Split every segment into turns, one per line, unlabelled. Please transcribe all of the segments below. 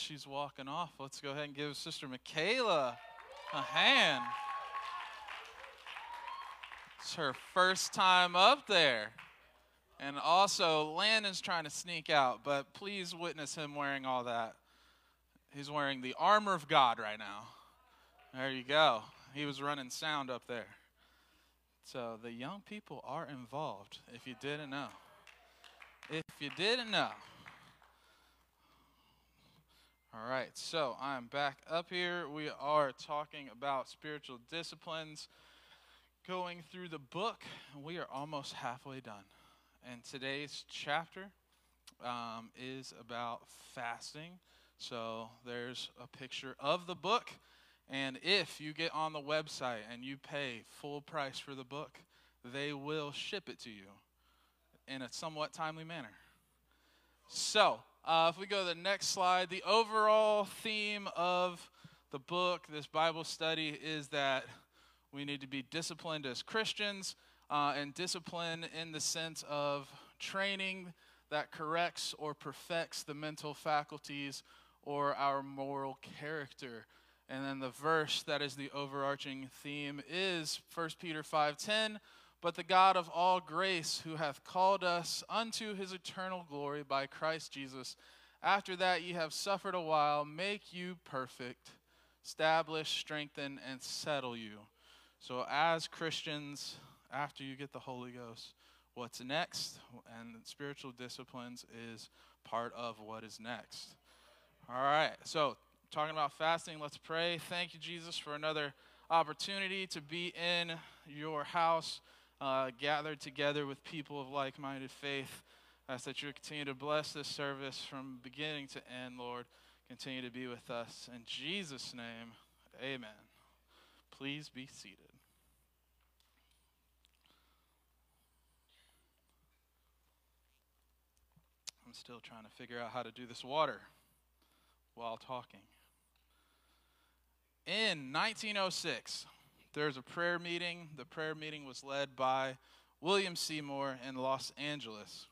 She's walking off, let's go ahead and give Sister Michaela a hand. It's her first time up there. And also, Landon's trying to sneak out, but please witness him wearing all that. He's wearing the armor of God right now. There you go. He was running sound up there. So the young people are involved, if you didn't know. If you didn't know. All right, so I'm back up here. We are talking about spiritual disciplines, going through the book, we are almost halfway done. And today's chapter um, is about fasting. So there's a picture of the book. And if you get on the website and you pay full price for the book, they will ship it to you in a somewhat timely manner. So, uh, if we go to the next slide, the overall theme of the book, this Bible study, is that we need to be disciplined as Christians, uh, and discipline in the sense of training that corrects or perfects the mental faculties or our moral character. And then the verse that is the overarching theme is 1 Peter 5:10, but the God of all grace who hath called us unto his eternal glory by Christ Jesus, after that ye have suffered a while, make you perfect, establish, strengthen and settle you. So as Christians, after you get the Holy Ghost, what's next and spiritual disciplines is part of what is next. All right, so talking about fasting, let's pray. Thank you, Jesus, for another opportunity to be in your house, uh, gathered together with people of like minded faith. I ask that you continue to bless this service from beginning to end, Lord. Continue to be with us. In Jesus' name, amen. Please be seated. I'm still trying to figure out how to do this water while talking. In 1906, there's a prayer meeting. The prayer meeting was led by William Seymour in Los Angeles.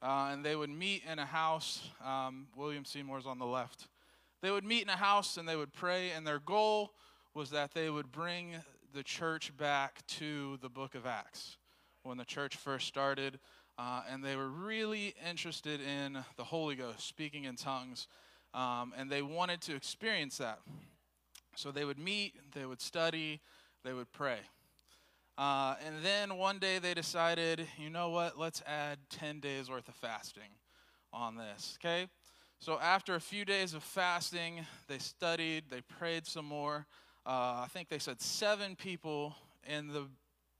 Uh, and they would meet in a house. Um, William Seymour's on the left. They would meet in a house and they would pray, and their goal was that they would bring the church back to the book of Acts when the church first started. Uh, and they were really interested in the Holy Ghost, speaking in tongues, um, and they wanted to experience that. So they would meet, they would study, they would pray. Uh, and then one day they decided, you know what, let's add 10 days worth of fasting on this, okay? So after a few days of fasting, they studied, they prayed some more. Uh, I think they said seven people in the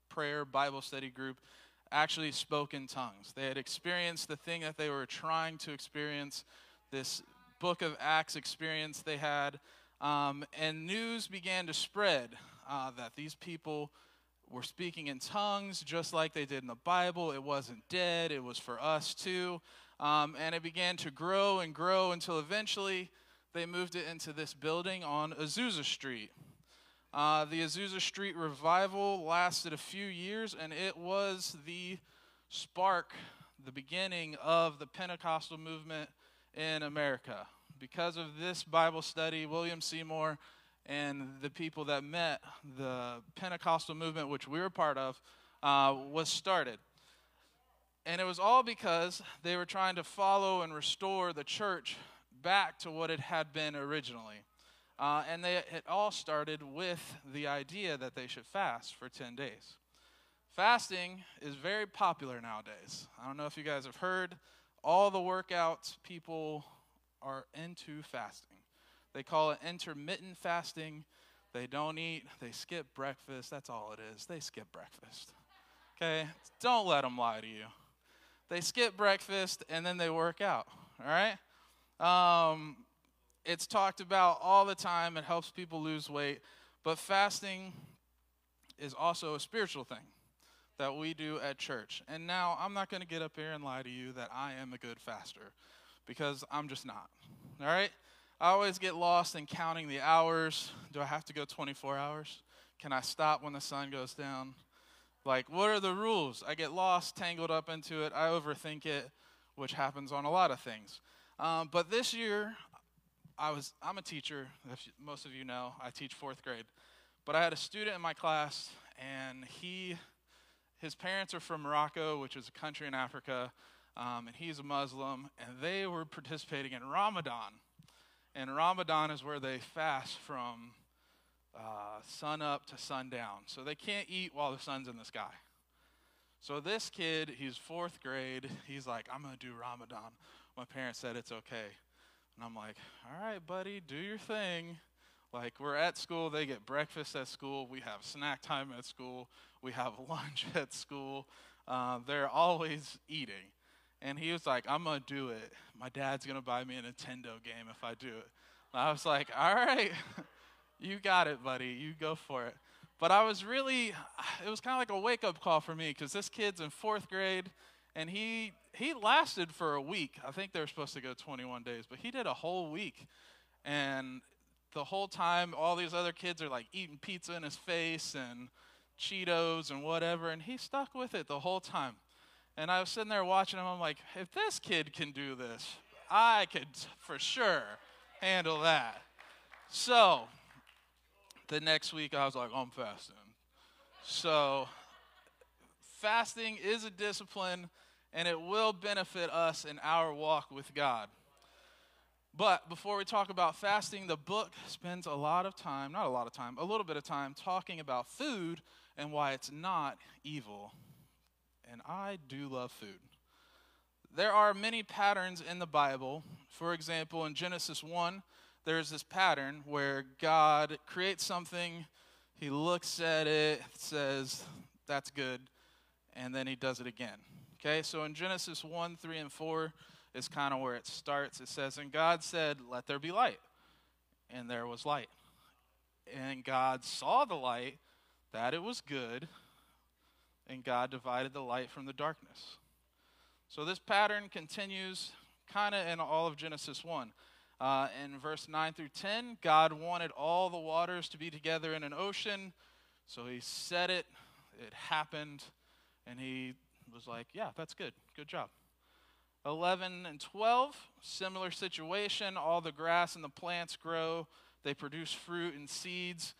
prayer Bible study group actually spoke in tongues. They had experienced the thing that they were trying to experience, this book of Acts experience they had. Um, and news began to spread uh, that these people were speaking in tongues just like they did in the Bible. It wasn't dead, it was for us too. Um, and it began to grow and grow until eventually they moved it into this building on Azusa Street. Uh, the Azusa Street revival lasted a few years, and it was the spark, the beginning of the Pentecostal movement in America. Because of this Bible study, William Seymour and the people that met the Pentecostal movement, which we were part of, uh, was started. And it was all because they were trying to follow and restore the church back to what it had been originally. Uh, and they, it all started with the idea that they should fast for 10 days. Fasting is very popular nowadays. I don't know if you guys have heard, all the workouts people are into fasting. They call it intermittent fasting. They don't eat, they skip breakfast. That's all it is. They skip breakfast. Okay? Don't let them lie to you. They skip breakfast and then they work out. All right? Um, it's talked about all the time. It helps people lose weight. But fasting is also a spiritual thing that we do at church. And now I'm not going to get up here and lie to you that I am a good faster because I'm just not. All right? I always get lost in counting the hours. Do I have to go 24 hours? Can I stop when the sun goes down? Like, what are the rules? I get lost, tangled up into it. I overthink it, which happens on a lot of things. Um, but this year, I was I'm a teacher. most of you know, I teach fourth grade. But I had a student in my class, and he, his parents are from Morocco, which is a country in Africa, um, and he's a Muslim, and they were participating in Ramadan. And Ramadan is where they fast from uh, sun up to sundown. So they can't eat while the sun's in the sky. So this kid, he's fourth grade. He's like, I'm going to do Ramadan. My parents said it's okay. And I'm like, all right, buddy, do your thing. Like, we're at school, they get breakfast at school, we have snack time at school, we have lunch at school. Uh, they're always eating. And he was like, I'm going to do it. My dad's going to buy me a Nintendo game if I do it. And I was like, all right, you got it, buddy. You go for it. But I was really, it was kind of like a wake up call for me because this kid's in fourth grade and he he lasted for a week. I think they were supposed to go 21 days, but he did a whole week. And the whole time, all these other kids are like eating pizza in his face and Cheetos and whatever, and he stuck with it the whole time. And I was sitting there watching him. I'm like, if this kid can do this, I could for sure handle that. So the next week, I was like, I'm fasting. So fasting is a discipline and it will benefit us in our walk with God. But before we talk about fasting, the book spends a lot of time, not a lot of time, a little bit of time talking about food and why it's not evil. And I do love food. There are many patterns in the Bible. For example, in Genesis 1, there's this pattern where God creates something, he looks at it, says, that's good, and then he does it again. Okay, so in Genesis 1, 3, and 4 is kind of where it starts. It says, And God said, Let there be light. And there was light. And God saw the light, that it was good, and God divided the light from the darkness. So this pattern continues kind of in all of Genesis 1. Uh, in verse 9 through 10, God wanted all the waters to be together in an ocean, so he said it, it happened, and he was like, yeah, that's good. Good job. 11 and 12, similar situation. All the grass and the plants grow, they produce fruit and seeds.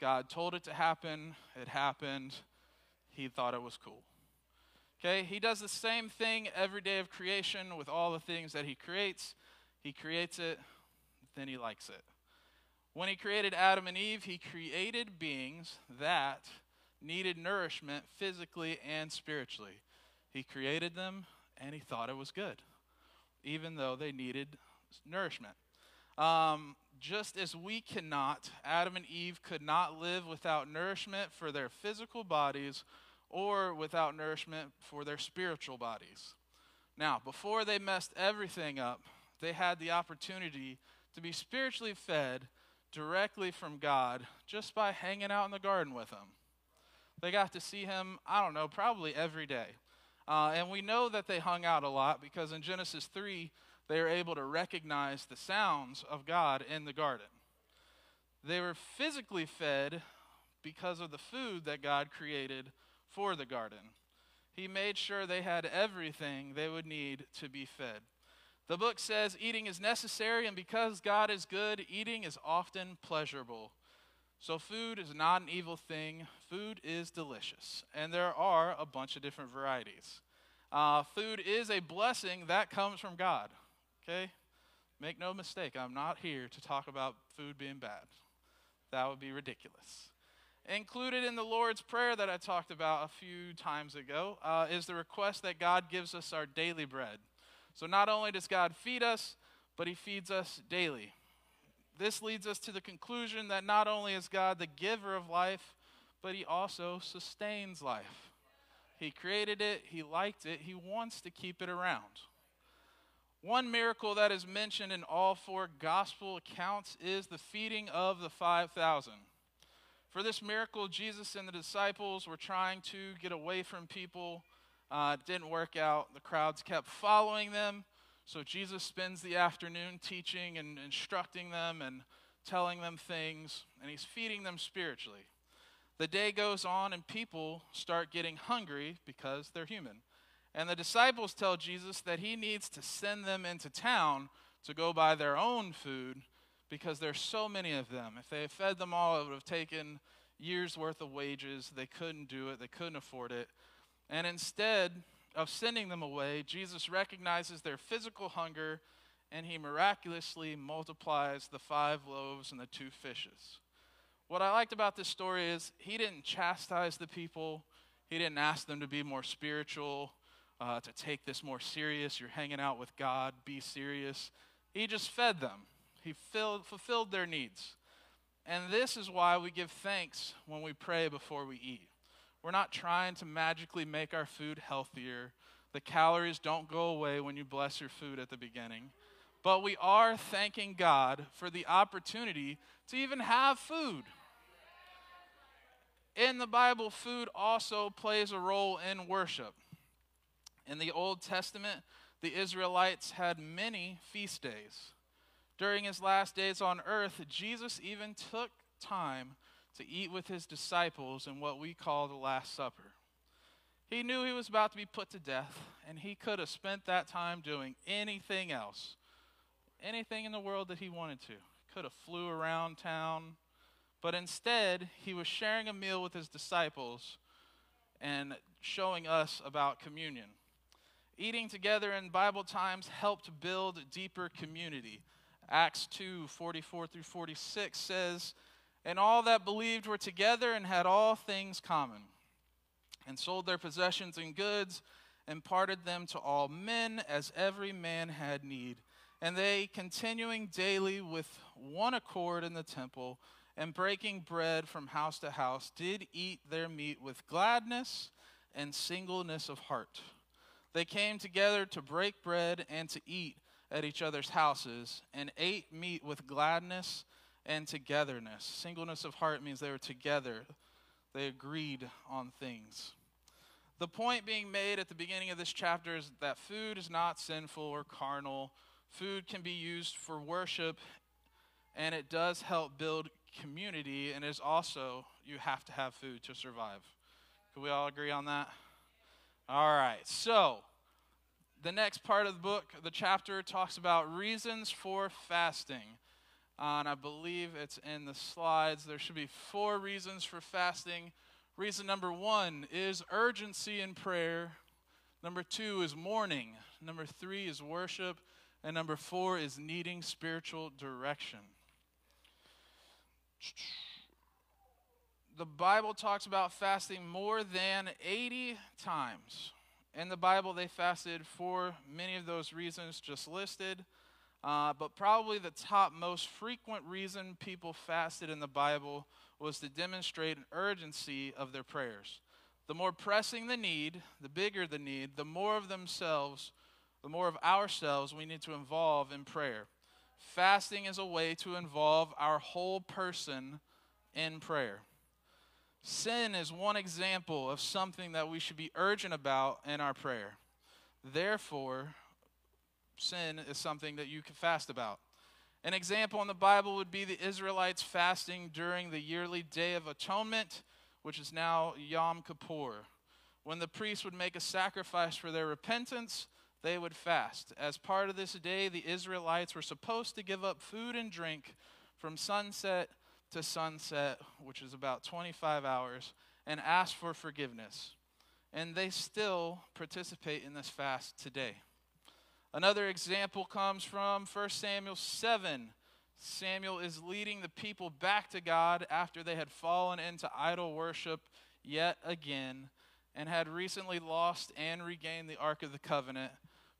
God told it to happen, it happened. He thought it was cool. Okay, he does the same thing every day of creation with all the things that he creates. He creates it, then he likes it. When he created Adam and Eve, he created beings that needed nourishment physically and spiritually. He created them and he thought it was good, even though they needed nourishment. Um, just as we cannot, Adam and Eve could not live without nourishment for their physical bodies or without nourishment for their spiritual bodies. Now, before they messed everything up, they had the opportunity to be spiritually fed directly from God just by hanging out in the garden with Him. They got to see Him, I don't know, probably every day. Uh, and we know that they hung out a lot because in Genesis 3, they were able to recognize the sounds of God in the garden. They were physically fed because of the food that God created for the garden. He made sure they had everything they would need to be fed. The book says eating is necessary, and because God is good, eating is often pleasurable. So, food is not an evil thing. Food is delicious. And there are a bunch of different varieties. Uh, food is a blessing that comes from God. Okay? Make no mistake, I'm not here to talk about food being bad. That would be ridiculous. Included in the Lord's Prayer that I talked about a few times ago uh, is the request that God gives us our daily bread. So, not only does God feed us, but He feeds us daily. This leads us to the conclusion that not only is God the giver of life, but He also sustains life. He created it, He liked it, He wants to keep it around. One miracle that is mentioned in all four gospel accounts is the feeding of the 5,000. For this miracle, Jesus and the disciples were trying to get away from people. Uh, it didn't work out. The crowds kept following them. So Jesus spends the afternoon teaching and instructing them and telling them things, and he's feeding them spiritually. The day goes on, and people start getting hungry because they're human. And the disciples tell Jesus that he needs to send them into town to go buy their own food because there's so many of them. If they had fed them all, it would have taken years worth of wages. They couldn't do it, they couldn't afford it. And instead of sending them away, Jesus recognizes their physical hunger and he miraculously multiplies the five loaves and the two fishes. What I liked about this story is he didn't chastise the people, he didn't ask them to be more spiritual uh, to take this more serious. You're hanging out with God, be serious. He just fed them, He filled, fulfilled their needs. And this is why we give thanks when we pray before we eat. We're not trying to magically make our food healthier. The calories don't go away when you bless your food at the beginning. But we are thanking God for the opportunity to even have food. In the Bible, food also plays a role in worship. In the Old Testament, the Israelites had many feast days. During his last days on earth, Jesus even took time to eat with his disciples in what we call the Last Supper. He knew he was about to be put to death, and he could have spent that time doing anything else, anything in the world that he wanted to. Could have flew around town, but instead, he was sharing a meal with his disciples and showing us about communion. Eating together in Bible times helped build deeper community. Acts 2 44 through 46 says, And all that believed were together and had all things common, and sold their possessions and goods, and parted them to all men as every man had need. And they, continuing daily with one accord in the temple, and breaking bread from house to house, did eat their meat with gladness and singleness of heart they came together to break bread and to eat at each other's houses, and ate meat with gladness and togetherness. Singleness of heart means they were together, they agreed on things. The point being made at the beginning of this chapter is that food is not sinful or carnal. Food can be used for worship, and it does help build community, and is also, you have to have food to survive. Can we all agree on that? All right, so the next part of the book, the chapter, talks about reasons for fasting. Uh, and I believe it's in the slides. There should be four reasons for fasting. Reason number one is urgency in prayer. Number two is mourning. Number three is worship. And number four is needing spiritual direction. The Bible talks about fasting more than 80 times. In the Bible, they fasted for many of those reasons just listed. Uh, but probably the top most frequent reason people fasted in the Bible was to demonstrate an urgency of their prayers. The more pressing the need, the bigger the need, the more of themselves, the more of ourselves we need to involve in prayer. Fasting is a way to involve our whole person in prayer. Sin is one example of something that we should be urgent about in our prayer. Therefore, sin is something that you can fast about. An example in the Bible would be the Israelites fasting during the yearly Day of Atonement, which is now Yom Kippur. When the priests would make a sacrifice for their repentance, they would fast. As part of this day, the Israelites were supposed to give up food and drink from sunset to sunset, which is about 25 hours, and ask for forgiveness. And they still participate in this fast today. Another example comes from 1 Samuel 7. Samuel is leading the people back to God after they had fallen into idol worship yet again and had recently lost and regained the Ark of the Covenant.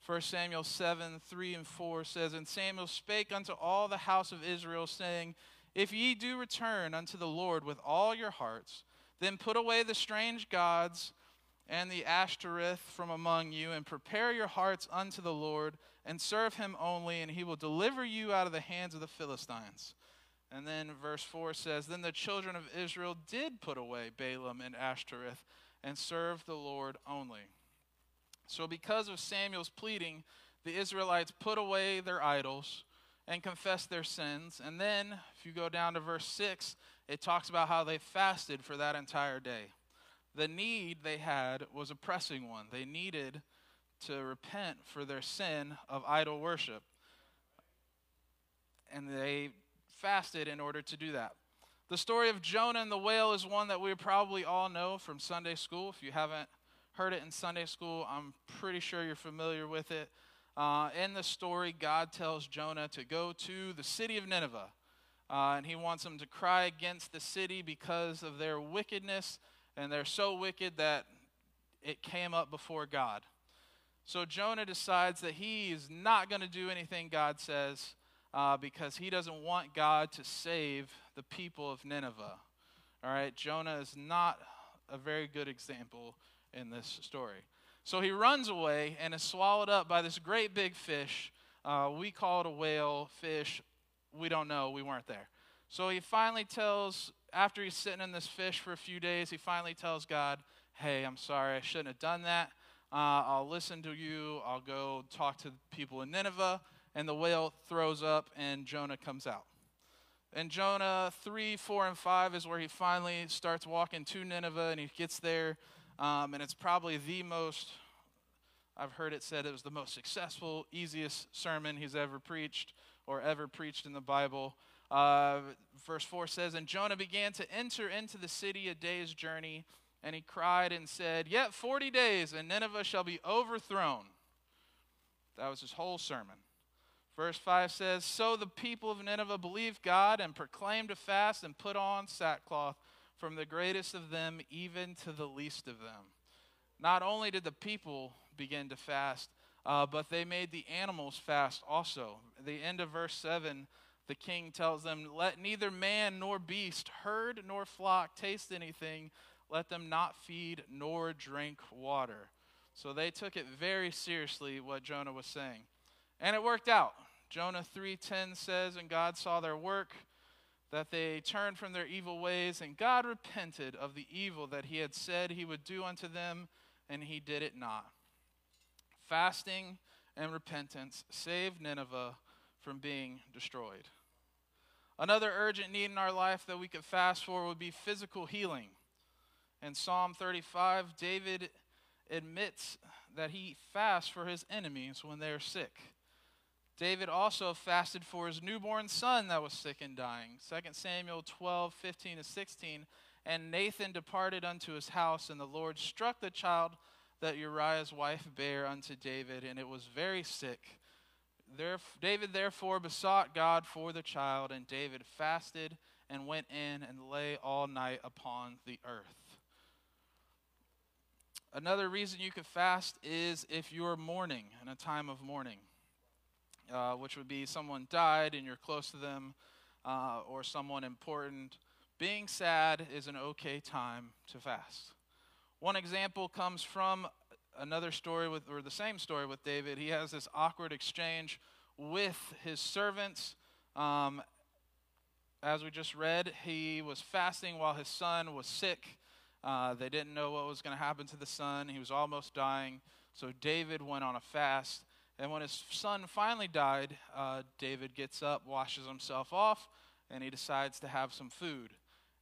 1 Samuel 7 3 and 4 says, And Samuel spake unto all the house of Israel, saying, if ye do return unto the Lord with all your hearts, then put away the strange gods and the Ashtoreth from among you, and prepare your hearts unto the Lord, and serve him only, and he will deliver you out of the hands of the Philistines. And then verse 4 says Then the children of Israel did put away Balaam and Ashtoreth and served the Lord only. So, because of Samuel's pleading, the Israelites put away their idols and confessed their sins. And then, if you go down to verse 6, it talks about how they fasted for that entire day. The need they had was a pressing one. They needed to repent for their sin of idol worship. And they fasted in order to do that. The story of Jonah and the whale is one that we probably all know from Sunday school. If you haven't heard it in Sunday school, I'm pretty sure you're familiar with it. Uh, in the story, God tells Jonah to go to the city of Nineveh. Uh, and he wants him to cry against the city because of their wickedness. And they're so wicked that it came up before God. So Jonah decides that he is not going to do anything God says uh, because he doesn't want God to save the people of Nineveh. All right, Jonah is not a very good example in this story. So he runs away and is swallowed up by this great big fish. Uh, we call it a whale, fish. We don't know. We weren't there. So he finally tells, after he's sitting in this fish for a few days, he finally tells God, Hey, I'm sorry. I shouldn't have done that. Uh, I'll listen to you. I'll go talk to the people in Nineveh. And the whale throws up, and Jonah comes out. And Jonah 3, 4, and 5 is where he finally starts walking to Nineveh, and he gets there. Um, and it's probably the most, I've heard it said it was the most successful, easiest sermon he's ever preached or ever preached in the Bible. Uh, verse 4 says, And Jonah began to enter into the city a day's journey, and he cried and said, Yet 40 days, and Nineveh shall be overthrown. That was his whole sermon. Verse 5 says, So the people of Nineveh believed God and proclaimed a fast and put on sackcloth from the greatest of them even to the least of them. Not only did the people begin to fast, uh, but they made the animals fast also. At the end of verse 7, the king tells them, Let neither man nor beast, herd nor flock taste anything, let them not feed nor drink water. So they took it very seriously what Jonah was saying. And it worked out. Jonah 3:10 says, "And God saw their work that they turned from their evil ways, and God repented of the evil that he had said he would do unto them, and he did it not. Fasting and repentance saved Nineveh from being destroyed. Another urgent need in our life that we could fast for would be physical healing. In Psalm 35, David admits that he fasts for his enemies when they are sick. David also fasted for his newborn son that was sick and dying. 2 Samuel 12, 15 to 16. And Nathan departed unto his house, and the Lord struck the child that Uriah's wife bare unto David, and it was very sick. There, David therefore besought God for the child, and David fasted and went in and lay all night upon the earth. Another reason you could fast is if you're mourning in a time of mourning uh, which would be someone died and you're close to them, uh, or someone important. Being sad is an okay time to fast. One example comes from another story with, or the same story with David. He has this awkward exchange with his servants. Um, as we just read, he was fasting while his son was sick. Uh, they didn't know what was going to happen to the son. He was almost dying. So David went on a fast. And when his son finally died, uh, David gets up, washes himself off, and he decides to have some food.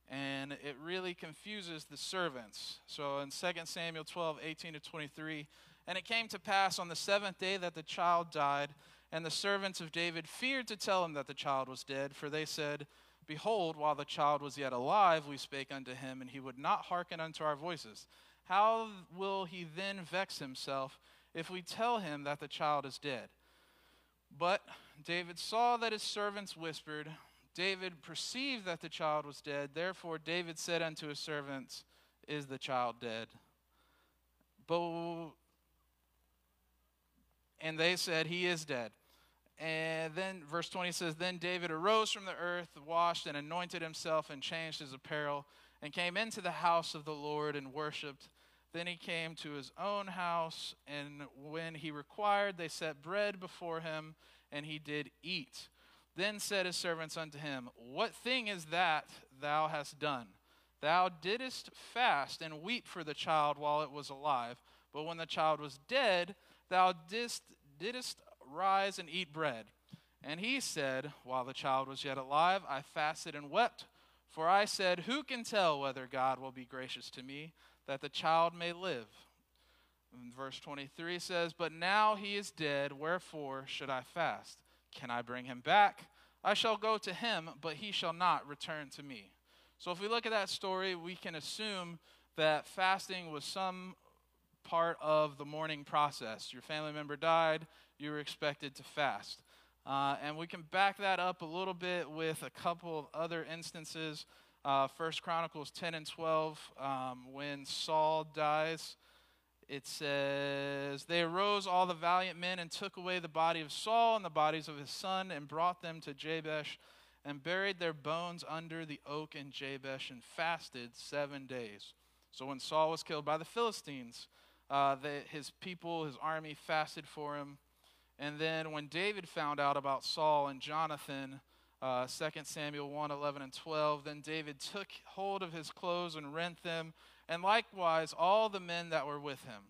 And it really confuses the servants. So in 2 Samuel 12, 18 to 23, and it came to pass on the seventh day that the child died, and the servants of David feared to tell him that the child was dead, for they said, Behold, while the child was yet alive, we spake unto him, and he would not hearken unto our voices. How will he then vex himself? If we tell him that the child is dead. But David saw that his servants whispered. David perceived that the child was dead. Therefore, David said unto his servants, Is the child dead? But, and they said, He is dead. And then verse 20 says, Then David arose from the earth, washed and anointed himself, and changed his apparel, and came into the house of the Lord and worshiped. Then he came to his own house, and when he required, they set bread before him, and he did eat. Then said his servants unto him, What thing is that thou hast done? Thou didst fast and weep for the child while it was alive, but when the child was dead, thou didst, didst rise and eat bread. And he said, While the child was yet alive, I fasted and wept. For I said, Who can tell whether God will be gracious to me? That the child may live. And verse 23 says, But now he is dead, wherefore should I fast? Can I bring him back? I shall go to him, but he shall not return to me. So if we look at that story, we can assume that fasting was some part of the mourning process. Your family member died, you were expected to fast. Uh, and we can back that up a little bit with a couple of other instances uh, Chronicles 10 and 12, um, when Saul dies, it says, They arose all the valiant men and took away the body of Saul and the bodies of his son and brought them to Jabesh and buried their bones under the oak in Jabesh and fasted seven days. So when Saul was killed by the Philistines, uh, the, his people, his army fasted for him. And then when David found out about Saul and Jonathan, uh, 2 Samuel 1 11 and 12. Then David took hold of his clothes and rent them, and likewise all the men that were with him.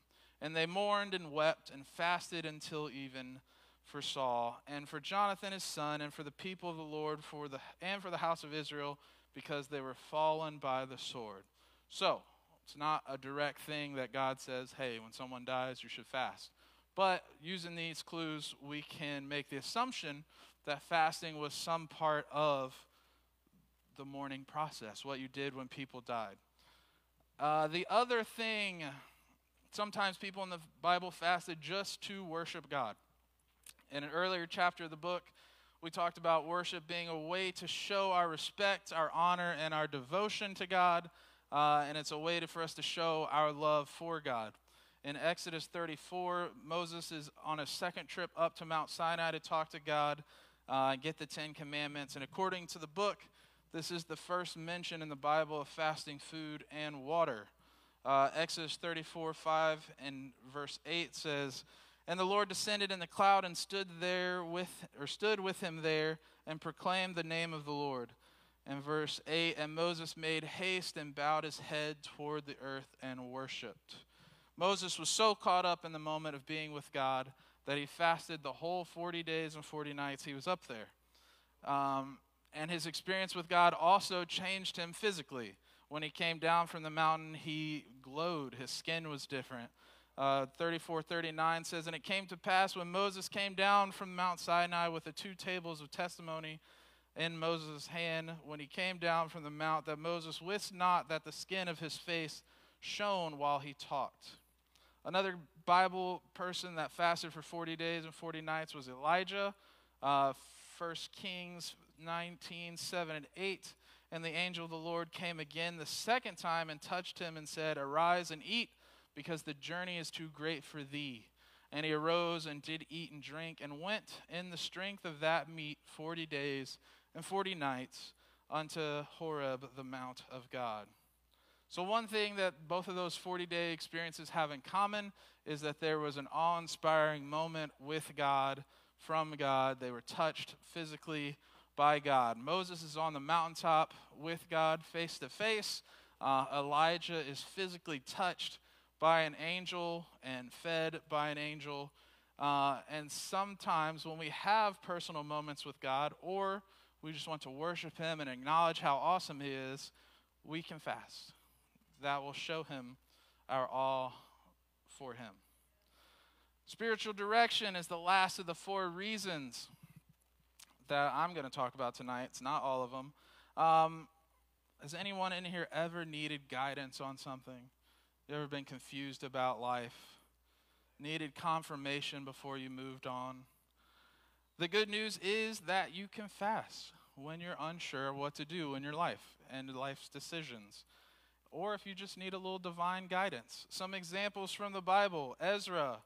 And they mourned and wept and fasted until even for Saul and for Jonathan his son and for the people of the Lord for the, and for the house of Israel because they were fallen by the sword. So, it's not a direct thing that God says, hey, when someone dies, you should fast. But using these clues, we can make the assumption that fasting was some part of the mourning process, what you did when people died. Uh, the other thing, sometimes people in the Bible fasted just to worship God. In an earlier chapter of the book, we talked about worship being a way to show our respect, our honor, and our devotion to God. Uh, and it's a way to, for us to show our love for God. In Exodus 34, Moses is on a second trip up to Mount Sinai to talk to God uh, get the Ten Commandments. And according to the book, this is the first mention in the Bible of fasting food and water. Uh, Exodus 34 5 and verse 8 says, And the Lord descended in the cloud and stood there with, or stood with him there and proclaimed the name of the Lord. And verse 8, And Moses made haste and bowed his head toward the earth and worshiped. Moses was so caught up in the moment of being with God that he fasted the whole 40 days and 40 nights he was up there. Um, and his experience with God also changed him physically. When he came down from the mountain, he glowed, his skin was different. Uh, 34 39 says, And it came to pass when Moses came down from Mount Sinai with the two tables of testimony in Moses' hand, when he came down from the mount, that Moses wist not that the skin of his face shone while he talked. Another Bible person that fasted for 40 days and 40 nights was Elijah. Uh, 1 Kings 19, 7 and 8. And the angel of the Lord came again the second time and touched him and said, Arise and eat, because the journey is too great for thee. And he arose and did eat and drink, and went in the strength of that meat 40 days and 40 nights unto Horeb, the mount of God. So, one thing that both of those 40 day experiences have in common is that there was an awe inspiring moment with God, from God. They were touched physically by God. Moses is on the mountaintop with God face to face. Elijah is physically touched by an angel and fed by an angel. Uh, and sometimes when we have personal moments with God, or we just want to worship Him and acknowledge how awesome He is, we can fast that will show him our all for him. Spiritual direction is the last of the four reasons that I'm going to talk about tonight. It's not all of them. Um, has anyone in here ever needed guidance on something? You ever been confused about life? Needed confirmation before you moved on? The good news is that you confess when you're unsure what to do in your life and life's decisions or if you just need a little divine guidance. Some examples from the Bible Ezra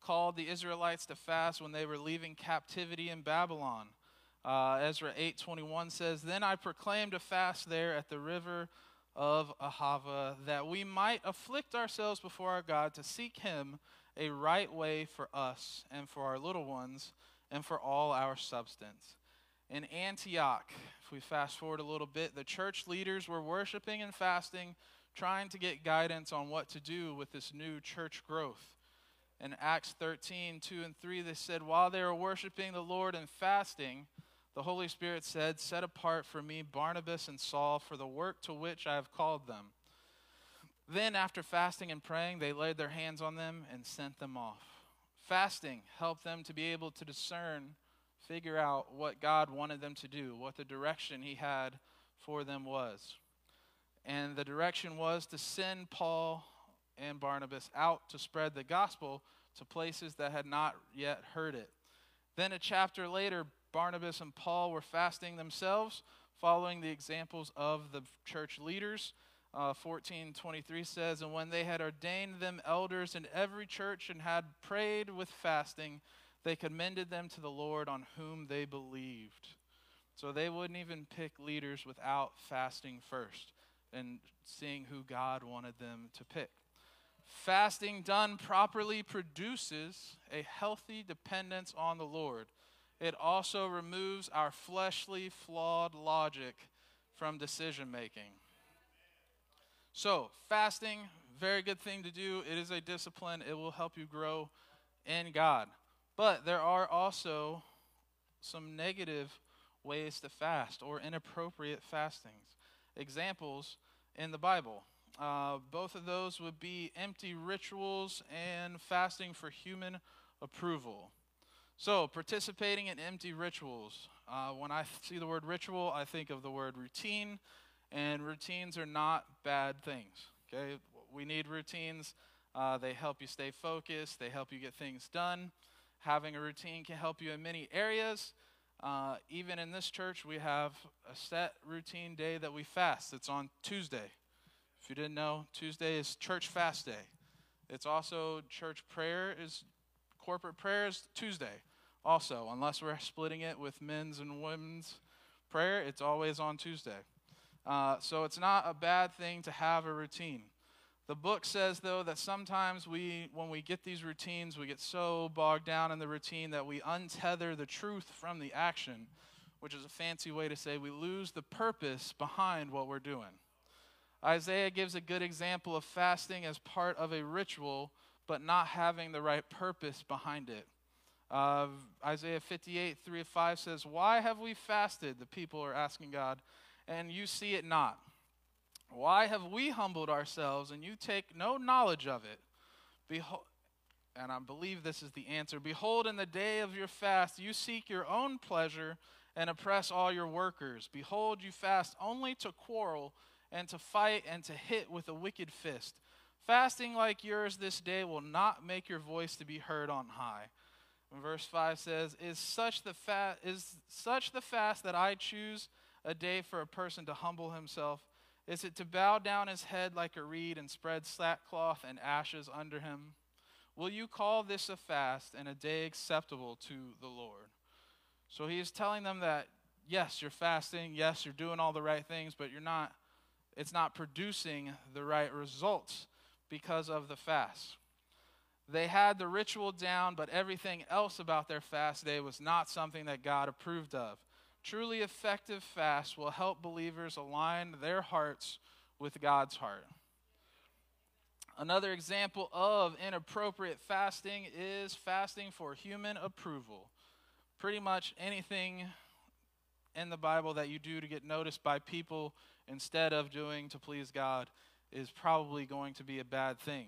called the Israelites to fast when they were leaving captivity in Babylon. Uh, Ezra 8:21 says, "Then I proclaimed a fast there at the river of Ahava, that we might afflict ourselves before our God to seek him a right way for us and for our little ones and for all our substance. In Antioch, we fast forward a little bit, the church leaders were worshiping and fasting, trying to get guidance on what to do with this new church growth. In Acts 13, 2 and 3, they said, While they were worshiping the Lord and fasting, the Holy Spirit said, Set apart for me Barnabas and Saul for the work to which I have called them. Then, after fasting and praying, they laid their hands on them and sent them off. Fasting helped them to be able to discern, figure out what God wanted them to do, what the direction He had for them was. And the direction was to send Paul and Barnabas out to spread the gospel to places that had not yet heard it. Then, a chapter later, Barnabas and Paul were fasting themselves, following the examples of the church leaders. Uh, 1423 says, And when they had ordained them elders in every church and had prayed with fasting, they commended them to the Lord on whom they believed. So they wouldn't even pick leaders without fasting first and seeing who God wanted them to pick. Fasting done properly produces a healthy dependence on the Lord it also removes our fleshly, flawed logic from decision making. So, fasting, very good thing to do. It is a discipline, it will help you grow in God. But there are also some negative ways to fast or inappropriate fastings. Examples in the Bible. Uh, both of those would be empty rituals and fasting for human approval. So, participating in empty rituals. Uh, when I see the word ritual, I think of the word routine, and routines are not bad things. Okay, we need routines. Uh, they help you stay focused. They help you get things done. Having a routine can help you in many areas. Uh, even in this church, we have a set routine day that we fast. It's on Tuesday. If you didn't know, Tuesday is church fast day. It's also church prayer is corporate prayers Tuesday. Also, unless we're splitting it with men's and women's prayer, it's always on Tuesday. Uh, so it's not a bad thing to have a routine. The book says, though, that sometimes we, when we get these routines, we get so bogged down in the routine that we untether the truth from the action, which is a fancy way to say we lose the purpose behind what we're doing. Isaiah gives a good example of fasting as part of a ritual, but not having the right purpose behind it. Uh, Isaiah 58, 3 5 says, Why have we fasted? The people are asking God, and you see it not. Why have we humbled ourselves, and you take no knowledge of it? Behold, and I believe this is the answer. Behold, in the day of your fast, you seek your own pleasure and oppress all your workers. Behold, you fast only to quarrel and to fight and to hit with a wicked fist. Fasting like yours this day will not make your voice to be heard on high verse 5 says, Is such the fast is such the fast that I choose a day for a person to humble himself? Is it to bow down his head like a reed and spread sackcloth and ashes under him? Will you call this a fast and a day acceptable to the Lord? So he is telling them that yes, you're fasting, yes, you're doing all the right things, but you're not it's not producing the right results because of the fast. They had the ritual down, but everything else about their fast day was not something that God approved of. Truly effective fast will help believers align their hearts with God's heart. Another example of inappropriate fasting is fasting for human approval. Pretty much anything in the Bible that you do to get noticed by people instead of doing to please God is probably going to be a bad thing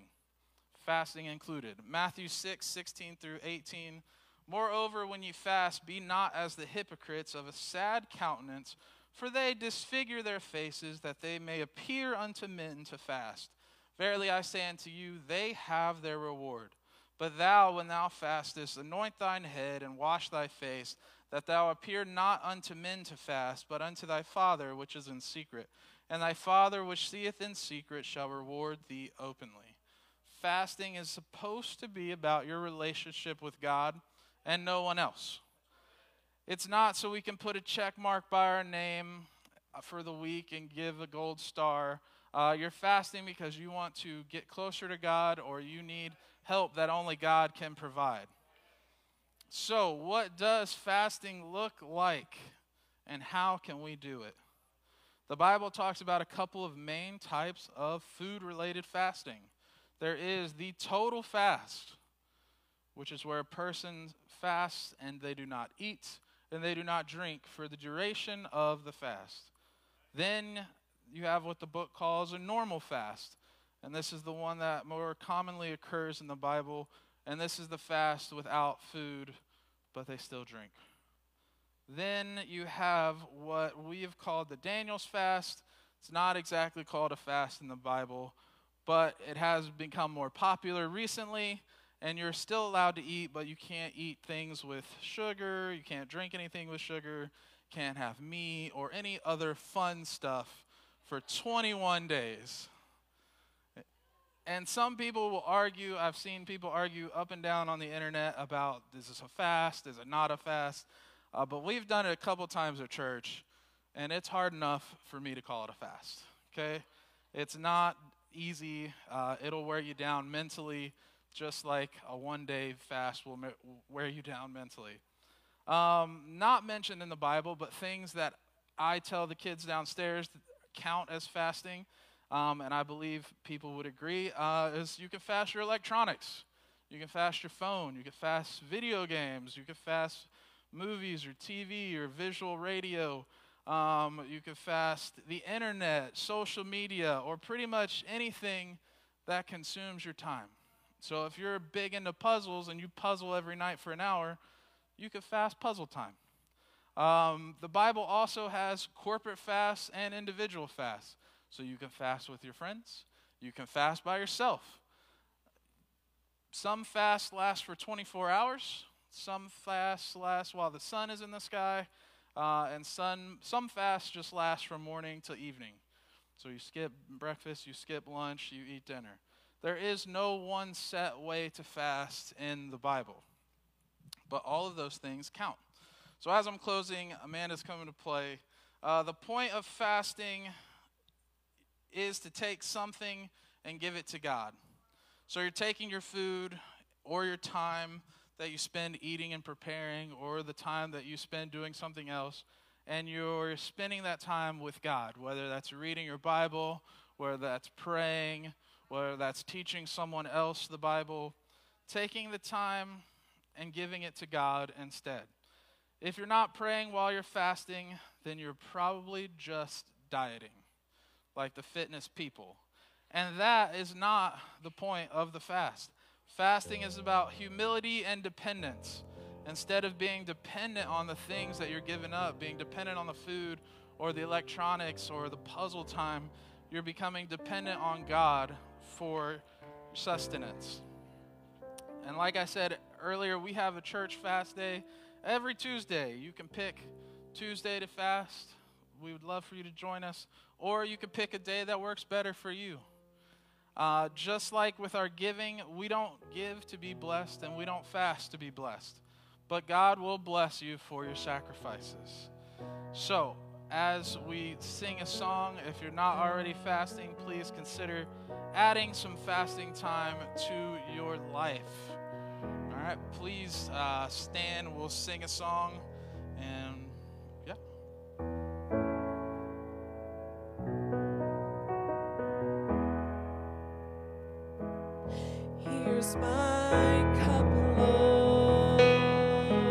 fasting included. Matthew 6, 16 through 18. Moreover, when you fast, be not as the hypocrites of a sad countenance, for they disfigure their faces, that they may appear unto men to fast. Verily I say unto you, they have their reward. But thou, when thou fastest, anoint thine head and wash thy face, that thou appear not unto men to fast, but unto thy Father which is in secret. And thy Father which seeth in secret shall reward thee openly fasting is supposed to be about your relationship with God and no one else. It's not so we can put a check mark by our name for the week and give a gold star. Uh, you're fasting because you want to get closer to God or you need help that only God can provide. So, what does fasting look like and how can we do it? The Bible talks about a couple of main types of food related fasting. There is the total fast, which is where a person fasts and they do not eat and they do not drink for the duration of the fast. Then you have what the book calls a normal fast. And this is the one that more commonly occurs in the Bible. And this is the fast without food, but they still drink. Then you have what we have called the Daniel's fast. It's not exactly called a fast in the Bible, but it has become more popular recently. And you're still allowed to eat, but you can't eat things with sugar. You can't drink anything with sugar. Can't have meat or any other fun stuff for 21 days. And some people will argue, I've seen people argue up and down on the internet about is this a fast? Is it not a fast? Uh, but we've done it a couple times at church, and it's hard enough for me to call it a fast. Okay? It's not easy, uh, it'll wear you down mentally, just like a one day fast will wear you down mentally. Um, not mentioned in the Bible, but things that I tell the kids downstairs count as fasting, um, and I believe people would agree, uh, is you can fast your electronics. You can fast your phone. You can fast video games. You can fast movies or TV or visual radio. Um, you can fast the internet, social media, or pretty much anything that consumes your time. So if you're big into puzzles and you puzzle every night for an hour, you can fast puzzle time. Um, the Bible also has corporate fasts and individual fasts. So you can fast with your friends, you can fast by yourself. Some fasts last for 24 hours, some fasts last while the sun is in the sky, uh, and some, some fasts just last from morning to evening. So you skip breakfast, you skip lunch, you eat dinner. There is no one set way to fast in the Bible, but all of those things count. So as I'm closing, Amanda's coming to play. Uh, the point of fasting is to take something and give it to God. So you're taking your food or your time that you spend eating and preparing, or the time that you spend doing something else, and you're spending that time with God, whether that's reading your Bible, whether that's praying, whether that's teaching someone else the Bible, taking the time and giving it to God instead. If you're not praying while you're fasting, then you're probably just dieting, like the fitness people. And that is not the point of the fast. Fasting is about humility and dependence. Instead of being dependent on the things that you're giving up, being dependent on the food or the electronics or the puzzle time, you're becoming dependent on God for sustenance. And like I said earlier, we have a church fast day every Tuesday. You can pick Tuesday to fast. We would love for you to join us. Or you can pick a day that works better for you. Uh, just like with our giving, we don't give to be blessed and we don't fast to be blessed. But God will bless you for your sacrifices. So, as we sing a song, if you're not already fasting, please consider adding some fasting time to your life. All right, please uh, stand. We'll sing a song and my